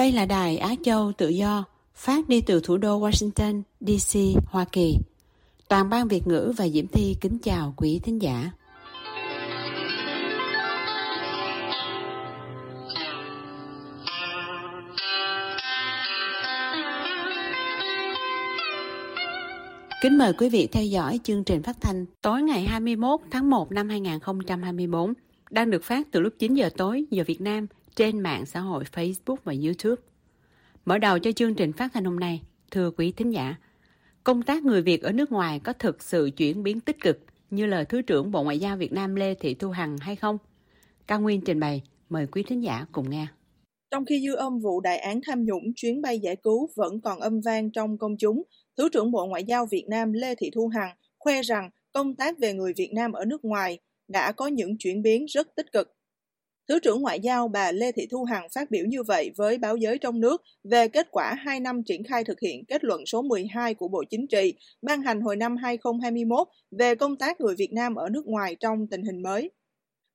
Đây là đài Á Châu Tự Do, phát đi từ thủ đô Washington, D.C., Hoa Kỳ. Toàn ban Việt ngữ và Diễm Thi kính chào quý thính giả. Kính mời quý vị theo dõi chương trình phát thanh tối ngày 21 tháng 1 năm 2024 đang được phát từ lúc 9 giờ tối giờ Việt Nam trên mạng xã hội Facebook và YouTube. Mở đầu cho chương trình phát thanh hôm nay, thưa quý thính giả, công tác người Việt ở nước ngoài có thực sự chuyển biến tích cực như lời Thứ trưởng Bộ Ngoại giao Việt Nam Lê Thị Thu Hằng hay không? Cao Nguyên trình bày, mời quý thính giả cùng nghe. Trong khi dư âm vụ đại án tham nhũng chuyến bay giải cứu vẫn còn âm vang trong công chúng, Thứ trưởng Bộ Ngoại giao Việt Nam Lê Thị Thu Hằng khoe rằng công tác về người Việt Nam ở nước ngoài đã có những chuyển biến rất tích cực. Thứ trưởng Ngoại giao bà Lê Thị Thu Hằng phát biểu như vậy với báo giới trong nước về kết quả 2 năm triển khai thực hiện kết luận số 12 của Bộ Chính trị ban hành hồi năm 2021 về công tác người Việt Nam ở nước ngoài trong tình hình mới.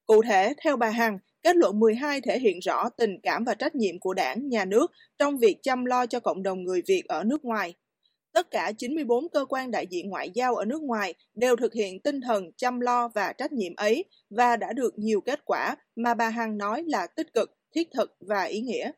Cụ thể, theo bà Hằng, kết luận 12 thể hiện rõ tình cảm và trách nhiệm của đảng, nhà nước trong việc chăm lo cho cộng đồng người Việt ở nước ngoài. Tất cả 94 cơ quan đại diện ngoại giao ở nước ngoài đều thực hiện tinh thần chăm lo và trách nhiệm ấy và đã được nhiều kết quả mà bà Hằng nói là tích cực, thiết thực và ý nghĩa.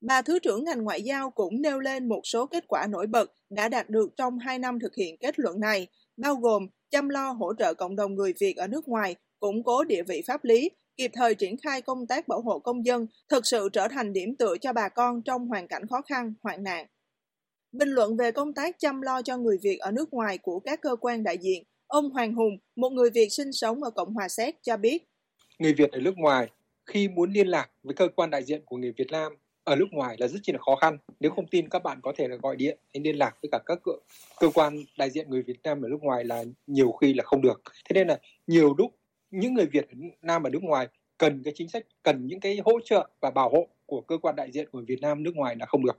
Bà Thứ trưởng ngành ngoại giao cũng nêu lên một số kết quả nổi bật đã đạt được trong 2 năm thực hiện kết luận này, bao gồm chăm lo hỗ trợ cộng đồng người Việt ở nước ngoài, củng cố địa vị pháp lý, kịp thời triển khai công tác bảo hộ công dân, thực sự trở thành điểm tựa cho bà con trong hoàn cảnh khó khăn, hoạn nạn. Bình luận về công tác chăm lo cho người Việt ở nước ngoài của các cơ quan đại diện, ông Hoàng Hùng, một người Việt sinh sống ở Cộng hòa Séc cho biết. Người Việt ở nước ngoài khi muốn liên lạc với cơ quan đại diện của người Việt Nam ở nước ngoài là rất chi là khó khăn. Nếu không tin các bạn có thể là gọi điện hay liên lạc với cả các cơ, cơ quan đại diện người Việt Nam ở nước ngoài là nhiều khi là không được. Thế nên là nhiều lúc những người Việt Nam ở nước ngoài cần cái chính sách, cần những cái hỗ trợ và bảo hộ của cơ quan đại diện của Việt Nam nước ngoài là không được.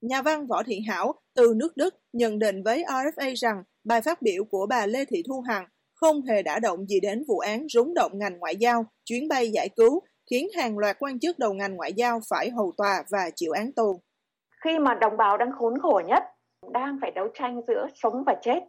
Nhà văn Võ Thị Hảo từ nước Đức nhận định với RFA rằng bài phát biểu của bà Lê Thị Thu Hằng không hề đả động gì đến vụ án rúng động ngành ngoại giao, chuyến bay giải cứu, khiến hàng loạt quan chức đầu ngành ngoại giao phải hầu tòa và chịu án tù. Khi mà đồng bào đang khốn khổ nhất, đang phải đấu tranh giữa sống và chết,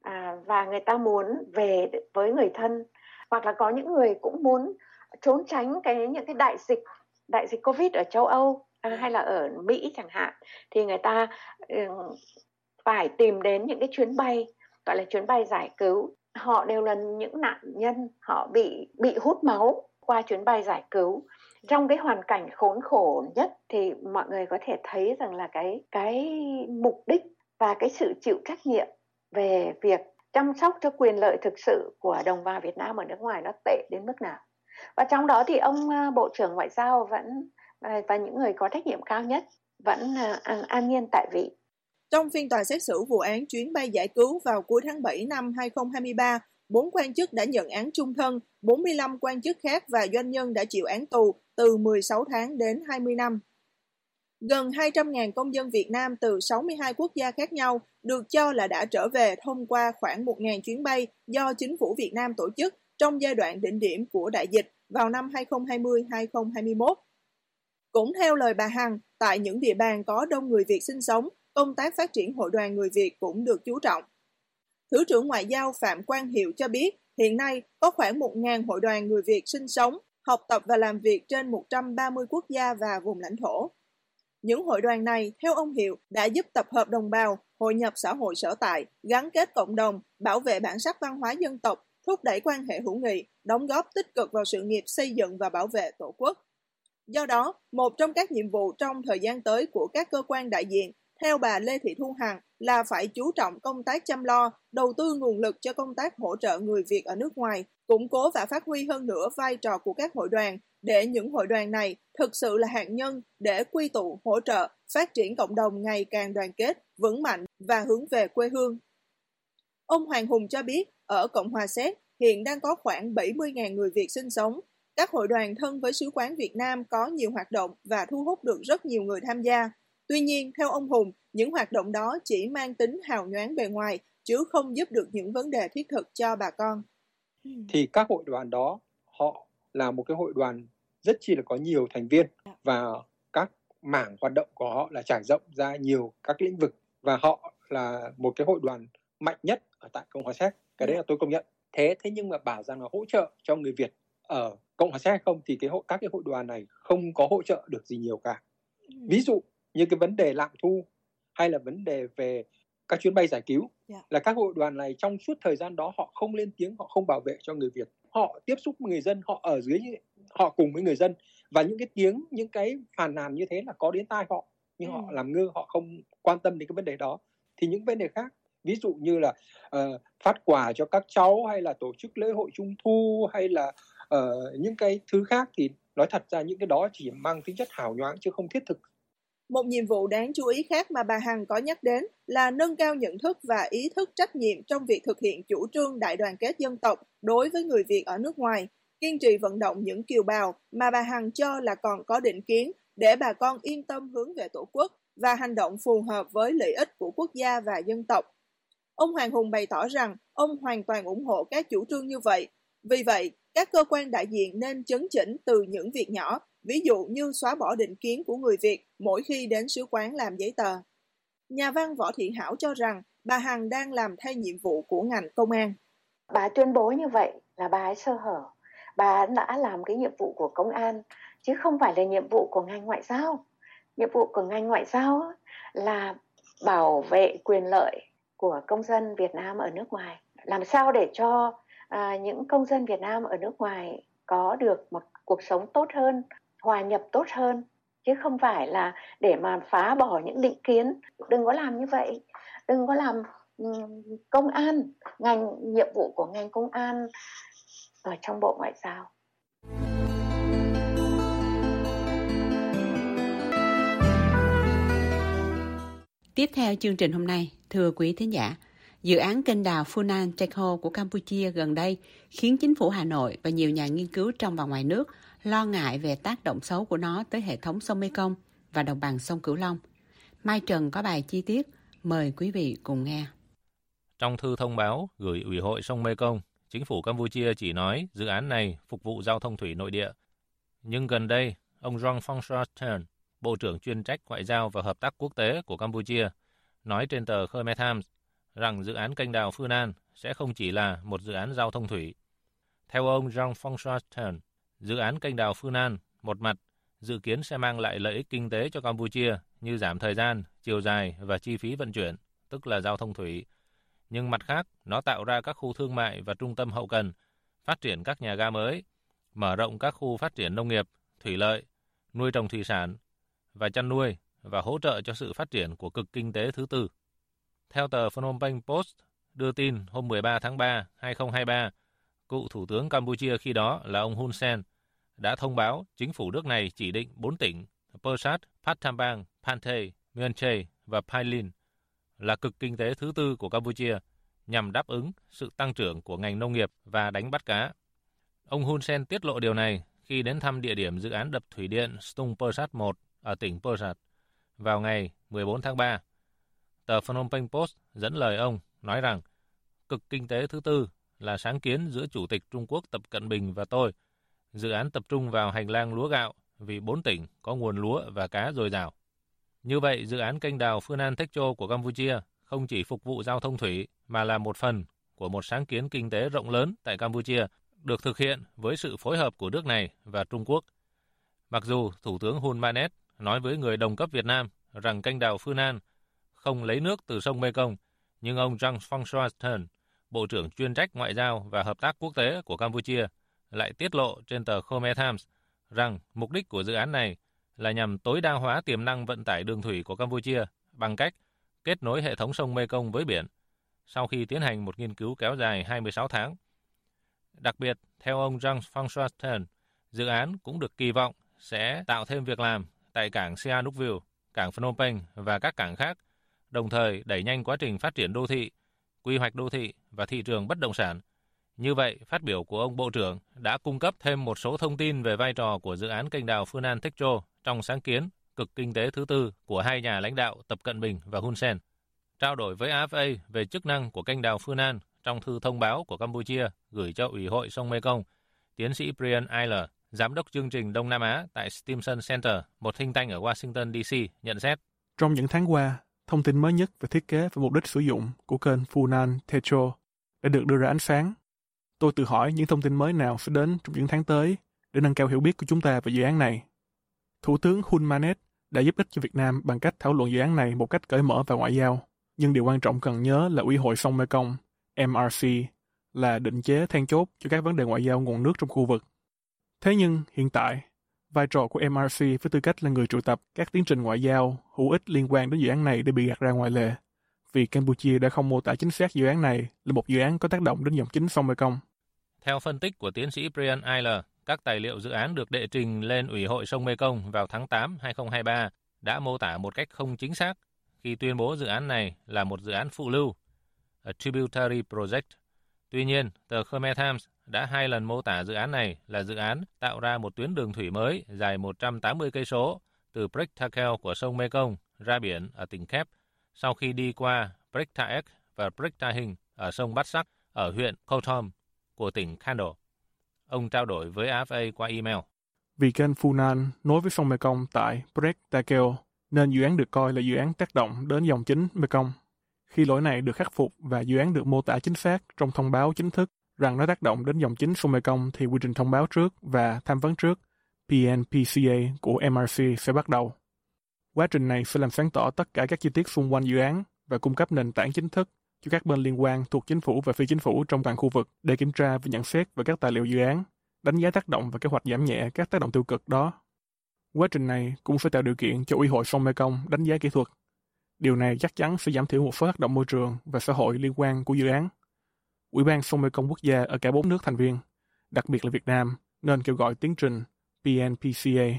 à, và người ta muốn về với người thân, hoặc là có những người cũng muốn trốn tránh cái những cái đại dịch, đại dịch Covid ở châu Âu Ờ, hay là ở Mỹ chẳng hạn, thì người ta phải tìm đến những cái chuyến bay, gọi là chuyến bay giải cứu. Họ đều là những nạn nhân, họ bị bị hút máu qua chuyến bay giải cứu. Trong cái hoàn cảnh khốn khổ nhất thì mọi người có thể thấy rằng là cái cái mục đích và cái sự chịu trách nhiệm về việc chăm sóc cho quyền lợi thực sự của đồng bào Việt Nam ở nước ngoài nó tệ đến mức nào. Và trong đó thì ông ờ, bộ trưởng ngoại giao vẫn và những người có trách nhiệm cao nhất vẫn à, an, an nhiên tại vị. Trong phiên tòa xét xử vụ án chuyến bay giải cứu vào cuối tháng 7 năm 2023, bốn quan chức đã nhận án chung thân, 45 quan chức khác và doanh nhân đã chịu án tù từ 16 tháng đến 20 năm. Gần 200.000 công dân Việt Nam từ 62 quốc gia khác nhau được cho là đã trở về thông qua khoảng 1.000 chuyến bay do chính phủ Việt Nam tổ chức trong giai đoạn đỉnh điểm của đại dịch vào năm 2020-2021. Cũng theo lời bà Hằng, tại những địa bàn có đông người Việt sinh sống, công tác phát triển hội đoàn người Việt cũng được chú trọng. Thứ trưởng Ngoại giao Phạm Quang Hiệu cho biết, hiện nay có khoảng 1.000 hội đoàn người Việt sinh sống, học tập và làm việc trên 130 quốc gia và vùng lãnh thổ. Những hội đoàn này, theo ông Hiệu, đã giúp tập hợp đồng bào, hội nhập xã hội sở tại, gắn kết cộng đồng, bảo vệ bản sắc văn hóa dân tộc, thúc đẩy quan hệ hữu nghị, đóng góp tích cực vào sự nghiệp xây dựng và bảo vệ Tổ quốc. Do đó, một trong các nhiệm vụ trong thời gian tới của các cơ quan đại diện theo bà Lê Thị Thu Hằng là phải chú trọng công tác chăm lo, đầu tư nguồn lực cho công tác hỗ trợ người Việt ở nước ngoài, củng cố và phát huy hơn nữa vai trò của các hội đoàn để những hội đoàn này thực sự là hạt nhân để quy tụ hỗ trợ phát triển cộng đồng ngày càng đoàn kết, vững mạnh và hướng về quê hương. Ông Hoàng Hùng cho biết, ở Cộng hòa Séc hiện đang có khoảng 70.000 người Việt sinh sống. Các hội đoàn thân với sứ quán Việt Nam có nhiều hoạt động và thu hút được rất nhiều người tham gia. Tuy nhiên, theo ông Hùng, những hoạt động đó chỉ mang tính hào nhoáng bề ngoài, chứ không giúp được những vấn đề thiết thực cho bà con. Thì các hội đoàn đó, họ là một cái hội đoàn rất chi là có nhiều thành viên và các mảng hoạt động của họ là trải rộng ra nhiều các lĩnh vực và họ là một cái hội đoàn mạnh nhất ở tại Cộng hòa Séc. Cái đấy là tôi công nhận. Thế thế nhưng mà bảo rằng là hỗ trợ cho người Việt ở Cộng hòa Séc không thì cái hội các cái hội đoàn này không có hỗ trợ được gì nhiều cả. Ví dụ như cái vấn đề lạm thu hay là vấn đề về các chuyến bay giải cứu yeah. Dạ. là các hội đoàn này trong suốt thời gian đó họ không lên tiếng họ không bảo vệ cho người Việt họ tiếp xúc với người dân họ ở dưới họ cùng với người dân và những cái tiếng những cái phàn nàn như thế là có đến tai họ nhưng ừ. họ làm ngơ họ không quan tâm đến cái vấn đề đó thì những vấn đề khác ví dụ như là uh, phát quà cho các cháu hay là tổ chức lễ hội trung thu hay là uh, những cái thứ khác thì nói thật ra những cái đó chỉ mang tính chất hào nhoáng chứ không thiết thực một nhiệm vụ đáng chú ý khác mà bà Hằng có nhắc đến là nâng cao nhận thức và ý thức trách nhiệm trong việc thực hiện chủ trương đại đoàn kết dân tộc đối với người Việt ở nước ngoài, kiên trì vận động những kiều bào mà bà Hằng cho là còn có định kiến để bà con yên tâm hướng về Tổ quốc và hành động phù hợp với lợi ích của quốc gia và dân tộc. Ông Hoàng Hùng bày tỏ rằng ông hoàn toàn ủng hộ các chủ trương như vậy. Vì vậy, các cơ quan đại diện nên chấn chỉnh từ những việc nhỏ ví dụ như xóa bỏ định kiến của người Việt mỗi khi đến sứ quán làm giấy tờ. Nhà văn Võ Thị Hảo cho rằng bà Hằng đang làm thay nhiệm vụ của ngành công an. Bà tuyên bố như vậy là bà ấy sơ hở. Bà đã làm cái nhiệm vụ của công an chứ không phải là nhiệm vụ của ngành ngoại giao. Nhiệm vụ của ngành ngoại giao là bảo vệ quyền lợi của công dân Việt Nam ở nước ngoài. Làm sao để cho à, những công dân Việt Nam ở nước ngoài có được một cuộc sống tốt hơn, hòa nhập tốt hơn chứ không phải là để mà phá bỏ những định kiến. Đừng có làm như vậy. Đừng có làm công an ngành nhiệm vụ của ngành công an ở trong bộ ngoại giao. Tiếp theo chương trình hôm nay, thưa quý thính giả, dự án kênh đào Funan Techo của Campuchia gần đây khiến chính phủ Hà Nội và nhiều nhà nghiên cứu trong và ngoài nước lo ngại về tác động xấu của nó tới hệ thống sông Mekong và đồng bằng sông Cửu Long. Mai Trần có bài chi tiết, mời quý vị cùng nghe. Trong thư thông báo gửi Ủy hội sông Mekong, chính phủ Campuchia chỉ nói dự án này phục vụ giao thông thủy nội địa. Nhưng gần đây, ông Jean François Tern, Bộ trưởng chuyên trách ngoại giao và hợp tác quốc tế của Campuchia, nói trên tờ Khmer Times rằng dự án kênh đào Phương An sẽ không chỉ là một dự án giao thông thủy. Theo ông Jean-François Tern, Dự án kênh đào Phương An, một mặt, dự kiến sẽ mang lại lợi ích kinh tế cho Campuchia như giảm thời gian, chiều dài và chi phí vận chuyển, tức là giao thông thủy. Nhưng mặt khác, nó tạo ra các khu thương mại và trung tâm hậu cần, phát triển các nhà ga mới, mở rộng các khu phát triển nông nghiệp, thủy lợi, nuôi trồng thủy sản và chăn nuôi và hỗ trợ cho sự phát triển của cực kinh tế thứ tư. Theo tờ Phnom Penh Post đưa tin hôm 13 tháng 3, 2023, cựu Thủ tướng Campuchia khi đó là ông Hun Sen, đã thông báo chính phủ nước này chỉ định bốn tỉnh Persat, Pattambang, Pante, Myeonche và Pailin là cực kinh tế thứ tư của Campuchia nhằm đáp ứng sự tăng trưởng của ngành nông nghiệp và đánh bắt cá. Ông Hun Sen tiết lộ điều này khi đến thăm địa điểm dự án đập thủy điện Stung Persat 1 ở tỉnh Persat vào ngày 14 tháng 3. Tờ Phnom Penh Post dẫn lời ông nói rằng cực kinh tế thứ tư là sáng kiến giữa Chủ tịch Trung Quốc Tập Cận Bình và tôi. Dự án tập trung vào hành lang lúa gạo vì bốn tỉnh có nguồn lúa và cá dồi dào. Như vậy, dự án kênh đào Phương An Thách Châu của Campuchia không chỉ phục vụ giao thông thủy mà là một phần của một sáng kiến kinh tế rộng lớn tại Campuchia được thực hiện với sự phối hợp của nước này và Trung Quốc. Mặc dù Thủ tướng Hun Manet nói với người đồng cấp Việt Nam rằng kênh đào Phương An không lấy nước từ sông Mekong, nhưng ông Jean François Tern Bộ trưởng chuyên trách ngoại giao và hợp tác quốc tế của Campuchia lại tiết lộ trên tờ Khmer Times rằng mục đích của dự án này là nhằm tối đa hóa tiềm năng vận tải đường thủy của Campuchia bằng cách kết nối hệ thống sông Mekong với biển sau khi tiến hành một nghiên cứu kéo dài 26 tháng. Đặc biệt, theo ông Jean-François Tern, dự án cũng được kỳ vọng sẽ tạo thêm việc làm tại cảng Sihanoukville, cảng Phnom Penh và các cảng khác, đồng thời đẩy nhanh quá trình phát triển đô thị, quy hoạch đô thị và thị trường bất động sản. Như vậy, phát biểu của ông Bộ trưởng đã cung cấp thêm một số thông tin về vai trò của dự án kênh đào Phương An Thích Châu trong sáng kiến cực kinh tế thứ tư của hai nhà lãnh đạo Tập Cận Bình và Hun Sen. Trao đổi với AFA về chức năng của kênh đào Phương An trong thư thông báo của Campuchia gửi cho Ủy hội sông Mekong, tiến sĩ Brian Eiler, giám đốc chương trình Đông Nam Á tại Stimson Center, một thinh tanh ở Washington, D.C., nhận xét. Trong những tháng qua, thông tin mới nhất về thiết kế và mục đích sử dụng của kênh Funan Techo đã được đưa ra ánh sáng. Tôi tự hỏi những thông tin mới nào sẽ đến trong những tháng tới để nâng cao hiểu biết của chúng ta về dự án này. Thủ tướng Hun Manet đã giúp ích cho Việt Nam bằng cách thảo luận dự án này một cách cởi mở và ngoại giao. Nhưng điều quan trọng cần nhớ là Ủy hội sông Mekong, MRC, là định chế then chốt cho các vấn đề ngoại giao nguồn nước trong khu vực. Thế nhưng, hiện tại, vai trò của MRC với tư cách là người triệu tập các tiến trình ngoại giao hữu ích liên quan đến dự án này để bị gạt ra ngoài lề, vì Campuchia đã không mô tả chính xác dự án này là một dự án có tác động đến dòng chính sông Mekong. Theo phân tích của tiến sĩ Brian Eiler, các tài liệu dự án được đệ trình lên Ủy hội sông Mekong vào tháng 8 2023 đã mô tả một cách không chính xác khi tuyên bố dự án này là một dự án phụ lưu, a tributary project. Tuy nhiên, tờ Khmer Times đã hai lần mô tả dự án này là dự án tạo ra một tuyến đường thủy mới dài 180 cây số từ Prek của sông Mekong ra biển ở tỉnh Kép sau khi đi qua Brictaek và Brictahing ở sông Bát Sắc ở huyện Kotom của tỉnh Kando. Ông trao đổi với AFA qua email. Vì kênh Funan nối với sông Mekong tại Prek nên dự án được coi là dự án tác động đến dòng chính Mekong. Khi lỗi này được khắc phục và dự án được mô tả chính xác trong thông báo chính thức rằng nó tác động đến dòng chính sông Mekong thì quy trình thông báo trước và tham vấn trước PNPCA của MRC sẽ bắt đầu. Quá trình này sẽ làm sáng tỏ tất cả các chi tiết xung quanh dự án và cung cấp nền tảng chính thức cho các bên liên quan thuộc chính phủ và phi chính phủ trong toàn khu vực để kiểm tra và nhận xét về các tài liệu dự án, đánh giá tác động và kế hoạch giảm nhẹ các tác động tiêu cực đó. Quá trình này cũng sẽ tạo điều kiện cho Ủy hội sông Mekong đánh giá kỹ thuật. Điều này chắc chắn sẽ giảm thiểu một số tác động môi trường và xã hội liên quan của dự án. Ủy ban sông Mekong quốc gia ở cả bốn nước thành viên, đặc biệt là Việt Nam, nên kêu gọi tiến trình PNPCA.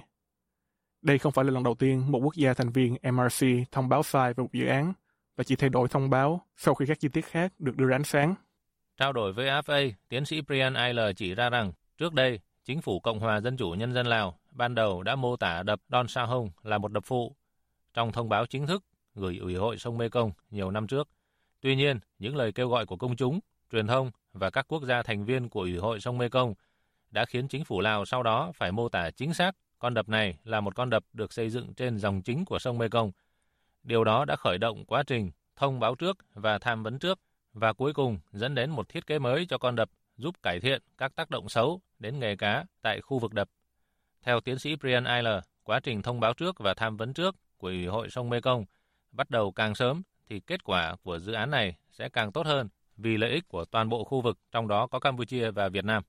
Đây không phải là lần đầu tiên một quốc gia thành viên MRC thông báo sai về một dự án và chỉ thay đổi thông báo sau khi các chi tiết khác được đưa ra ánh sáng. Trao đổi với AFA, tiến sĩ Brian Eiler chỉ ra rằng trước đây, chính phủ Cộng hòa Dân chủ Nhân dân Lào ban đầu đã mô tả đập Don Sa Hông là một đập phụ trong thông báo chính thức gửi Ủy hội sông Mekong nhiều năm trước. Tuy nhiên, những lời kêu gọi của công chúng, truyền thông và các quốc gia thành viên của Ủy hội sông Mekong đã khiến chính phủ Lào sau đó phải mô tả chính xác con đập này là một con đập được xây dựng trên dòng chính của sông Mekong. Điều đó đã khởi động quá trình thông báo trước và tham vấn trước và cuối cùng dẫn đến một thiết kế mới cho con đập giúp cải thiện các tác động xấu đến nghề cá tại khu vực đập. Theo tiến sĩ Brian Eiler, quá trình thông báo trước và tham vấn trước của Ủy hội sông Mekong bắt đầu càng sớm thì kết quả của dự án này sẽ càng tốt hơn vì lợi ích của toàn bộ khu vực, trong đó có Campuchia và Việt Nam.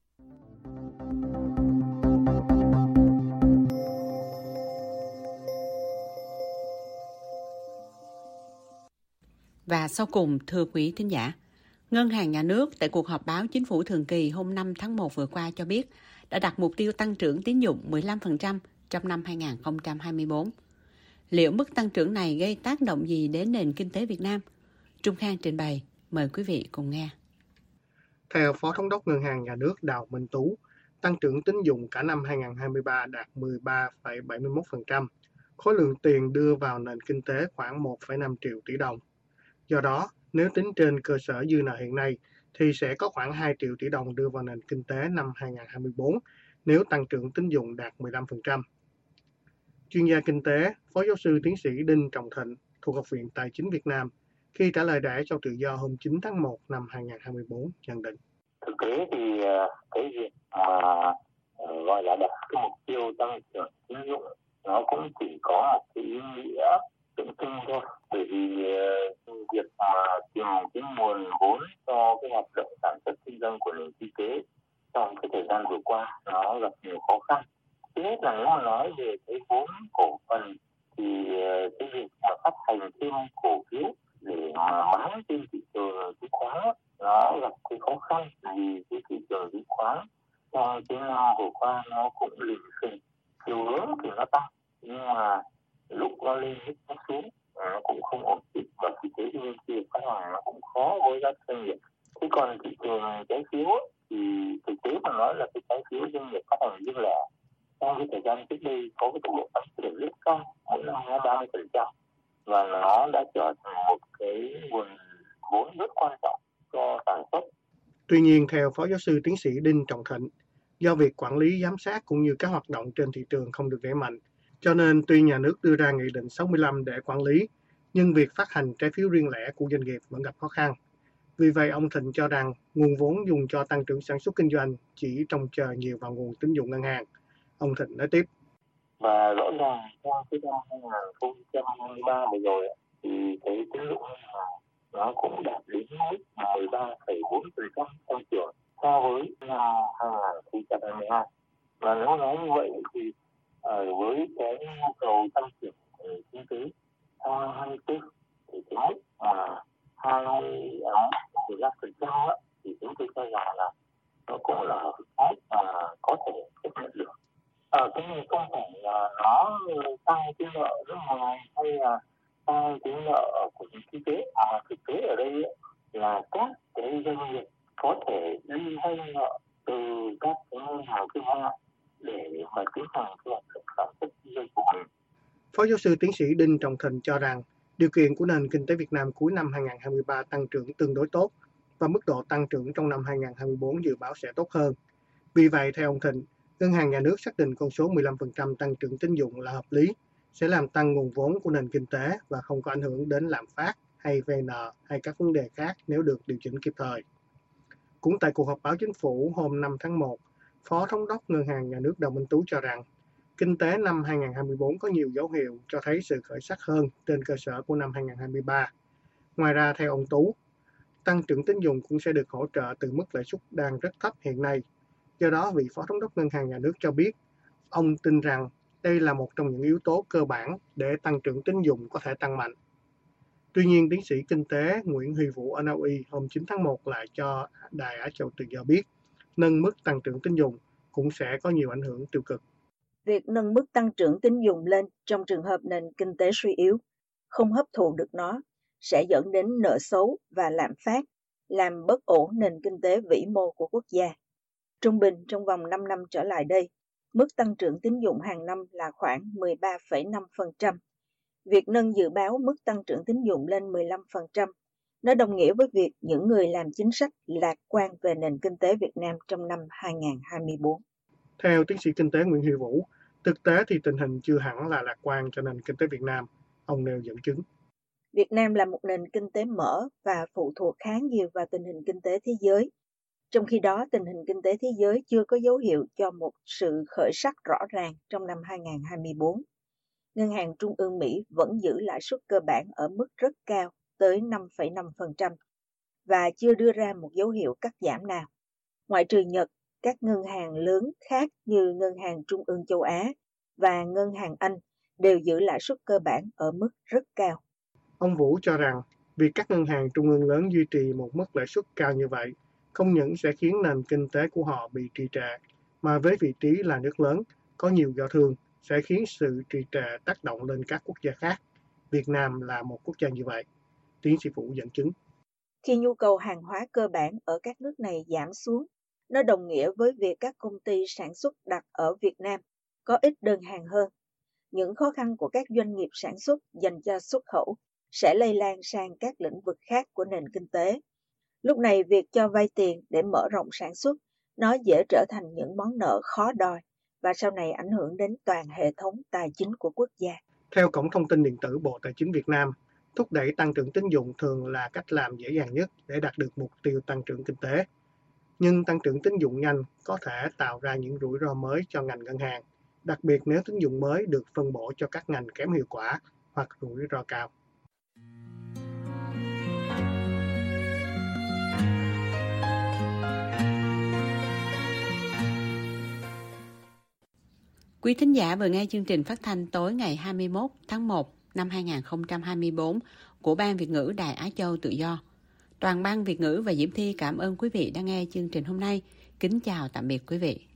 Và sau cùng, thưa quý thính giả, Ngân hàng Nhà nước tại cuộc họp báo chính phủ thường kỳ hôm 5 tháng 1 vừa qua cho biết đã đặt mục tiêu tăng trưởng tín dụng 15% trong năm 2024. Liệu mức tăng trưởng này gây tác động gì đến nền kinh tế Việt Nam? Trung Khang trình bày, mời quý vị cùng nghe. Theo Phó Thống đốc Ngân hàng Nhà nước Đào Minh Tú, tăng trưởng tín dụng cả năm 2023 đạt 13,71%, khối lượng tiền đưa vào nền kinh tế khoảng 1,5 triệu tỷ đồng. Do đó, nếu tính trên cơ sở dư nợ hiện nay, thì sẽ có khoảng 2 triệu tỷ đồng đưa vào nền kinh tế năm 2024 nếu tăng trưởng tín dụng đạt 15%. Chuyên gia kinh tế, Phó giáo sư tiến sĩ Đinh Trọng Thịnh thuộc Học viện Tài chính Việt Nam khi trả lời đại cho tự do hôm 9 tháng 1 năm 2024 nhận định. Thực tế thì à, cái việc mà à, gọi là đặt cái mục tiêu tăng trưởng tín dụng, nó cũng chỉ có một cái ý nghĩa tượng trưng thôi bởi vì à, việc mà tìm cái nguồn vốn cho cái hoạt động sản xuất kinh doanh của nền kinh tế trong cái thời gian vừa qua, nó gặp nhiều khó khăn thứ nhất là nếu mà nói về cái vốn cổ phần thì cái việc mà phát hành thêm cổ phiếu để mà bán trên thị trường chứng khoán. Nó gặp cái khó khăn vì cái thị trường chứng khoán cho cái năm vừa qua nó cũng lình xình chiều hướng thì nó tăng, nhưng mà lúc nó lên lúc nó xuống ờ, nó cũng không ổn định. Và thị thế bên kia phát hành nó cũng khó với các doanh nghiệp. Thế còn thị trường trái phiếu thì thực tế mà nói là cái trái phiếu doanh nghiệp phát hành riêng lẻ trong cái thời gian trước đây có cái tốc độ tăng trưởng rất cao, mỗi năm nó ba mươi phần trăm và nó đã trở thành một cái nguồn vốn rất quan trọng cho sản xuất. Tuy nhiên, theo Phó Giáo sư Tiến sĩ Đinh Trọng Thịnh, do việc quản lý giám sát cũng như các hoạt động trên thị trường không được đẩy mạnh, cho nên tuy nhà nước đưa ra Nghị định 65 để quản lý, nhưng việc phát hành trái phiếu riêng lẻ của doanh nghiệp vẫn gặp khó khăn. Vì vậy, ông Thịnh cho rằng nguồn vốn dùng cho tăng trưởng sản xuất kinh doanh chỉ trông chờ nhiều vào nguồn tín dụng ngân hàng. Ông Thịnh nói tiếp. Và rõ ràng trong cái năm 2023 vừa rồi thì cái tín dụng ngân hàng nó cũng đạt đến mức 13,4% tăng trưởng so với năm 2022. Và nếu nói như vậy thì ờ, với cái nhu cầu tăng trưởng kinh tế năm 2024 thì cái mức mà 25 phần trăm thì chúng tôi cho rằng là nó cũng là hợp lý và có thể. Ở ờ, cái này không phải là nó tăng cái nợ nước ngoài hay là tăng cái nợ của nền kinh tế à thực tế ở đây là các cái doanh nghiệp có thể đi vay nợ từ các cái ngân hàng thương mại để mà tiến hành cái hoạt động sản xuất kinh doanh của mình. Phó giáo sư tiến sĩ Đinh Trọng Thịnh cho rằng điều kiện của nền kinh tế Việt Nam cuối năm 2023 tăng trưởng tương đối tốt và mức độ tăng trưởng trong năm 2024 dự báo sẽ tốt hơn. Vì vậy, theo ông Thịnh, Ngân hàng Nhà nước xác định con số 15% tăng trưởng tín dụng là hợp lý, sẽ làm tăng nguồn vốn của nền kinh tế và không có ảnh hưởng đến lạm phát hay VN hay các vấn đề khác nếu được điều chỉnh kịp thời. Cũng tại cuộc họp báo chính phủ hôm 5 tháng 1, Phó Thống đốc Ngân hàng Nhà nước Đào Minh Tú cho rằng kinh tế năm 2024 có nhiều dấu hiệu cho thấy sự khởi sắc hơn trên cơ sở của năm 2023. Ngoài ra, theo ông Tú, tăng trưởng tín dụng cũng sẽ được hỗ trợ từ mức lãi suất đang rất thấp hiện nay. Do đó, vị Phó Thống đốc Ngân hàng Nhà nước cho biết, ông tin rằng đây là một trong những yếu tố cơ bản để tăng trưởng tín dụng có thể tăng mạnh. Tuy nhiên, tiến sĩ kinh tế Nguyễn Huy Vũ ở Na Uy hôm 9 tháng 1 lại cho Đài Á Châu Tự Do biết, nâng mức tăng trưởng tín dụng cũng sẽ có nhiều ảnh hưởng tiêu cực. Việc nâng mức tăng trưởng tín dụng lên trong trường hợp nền kinh tế suy yếu, không hấp thụ được nó, sẽ dẫn đến nợ xấu và lạm phát, làm bất ổn nền kinh tế vĩ mô của quốc gia. Trung bình trong vòng 5 năm trở lại đây, mức tăng trưởng tín dụng hàng năm là khoảng 13,5%. Việc nâng dự báo mức tăng trưởng tín dụng lên 15%, nó đồng nghĩa với việc những người làm chính sách lạc quan về nền kinh tế Việt Nam trong năm 2024. Theo tiến sĩ kinh tế Nguyễn Huy Vũ, thực tế thì tình hình chưa hẳn là lạc quan cho nền kinh tế Việt Nam. Ông nêu dẫn chứng. Việt Nam là một nền kinh tế mở và phụ thuộc khá nhiều vào tình hình kinh tế thế giới. Trong khi đó, tình hình kinh tế thế giới chưa có dấu hiệu cho một sự khởi sắc rõ ràng trong năm 2024. Ngân hàng Trung ương Mỹ vẫn giữ lãi suất cơ bản ở mức rất cao tới 5,5% và chưa đưa ra một dấu hiệu cắt giảm nào. Ngoại trừ Nhật, các ngân hàng lớn khác như Ngân hàng Trung ương châu Á và Ngân hàng Anh đều giữ lãi suất cơ bản ở mức rất cao. Ông Vũ cho rằng việc các ngân hàng trung ương lớn duy trì một mức lãi suất cao như vậy không những sẽ khiến nền kinh tế của họ bị trì trệ, mà với vị trí là nước lớn, có nhiều giao thương, sẽ khiến sự trì trệ tác động lên các quốc gia khác. Việt Nam là một quốc gia như vậy. Tiến sĩ Vũ dẫn chứng. Khi nhu cầu hàng hóa cơ bản ở các nước này giảm xuống, nó đồng nghĩa với việc các công ty sản xuất đặt ở Việt Nam có ít đơn hàng hơn. Những khó khăn của các doanh nghiệp sản xuất dành cho xuất khẩu sẽ lây lan sang các lĩnh vực khác của nền kinh tế. Lúc này việc cho vay tiền để mở rộng sản xuất nó dễ trở thành những món nợ khó đòi và sau này ảnh hưởng đến toàn hệ thống tài chính của quốc gia. Theo Cổng Thông tin Điện tử Bộ Tài chính Việt Nam, thúc đẩy tăng trưởng tín dụng thường là cách làm dễ dàng nhất để đạt được mục tiêu tăng trưởng kinh tế. Nhưng tăng trưởng tín dụng nhanh có thể tạo ra những rủi ro mới cho ngành ngân hàng, đặc biệt nếu tín dụng mới được phân bổ cho các ngành kém hiệu quả hoặc rủi ro cao. Quý thính giả vừa nghe chương trình phát thanh tối ngày 21 tháng 1 năm 2024 của Ban Việt ngữ Đài Á Châu Tự Do. Toàn ban Việt ngữ và Diễm Thi cảm ơn quý vị đã nghe chương trình hôm nay. Kính chào tạm biệt quý vị.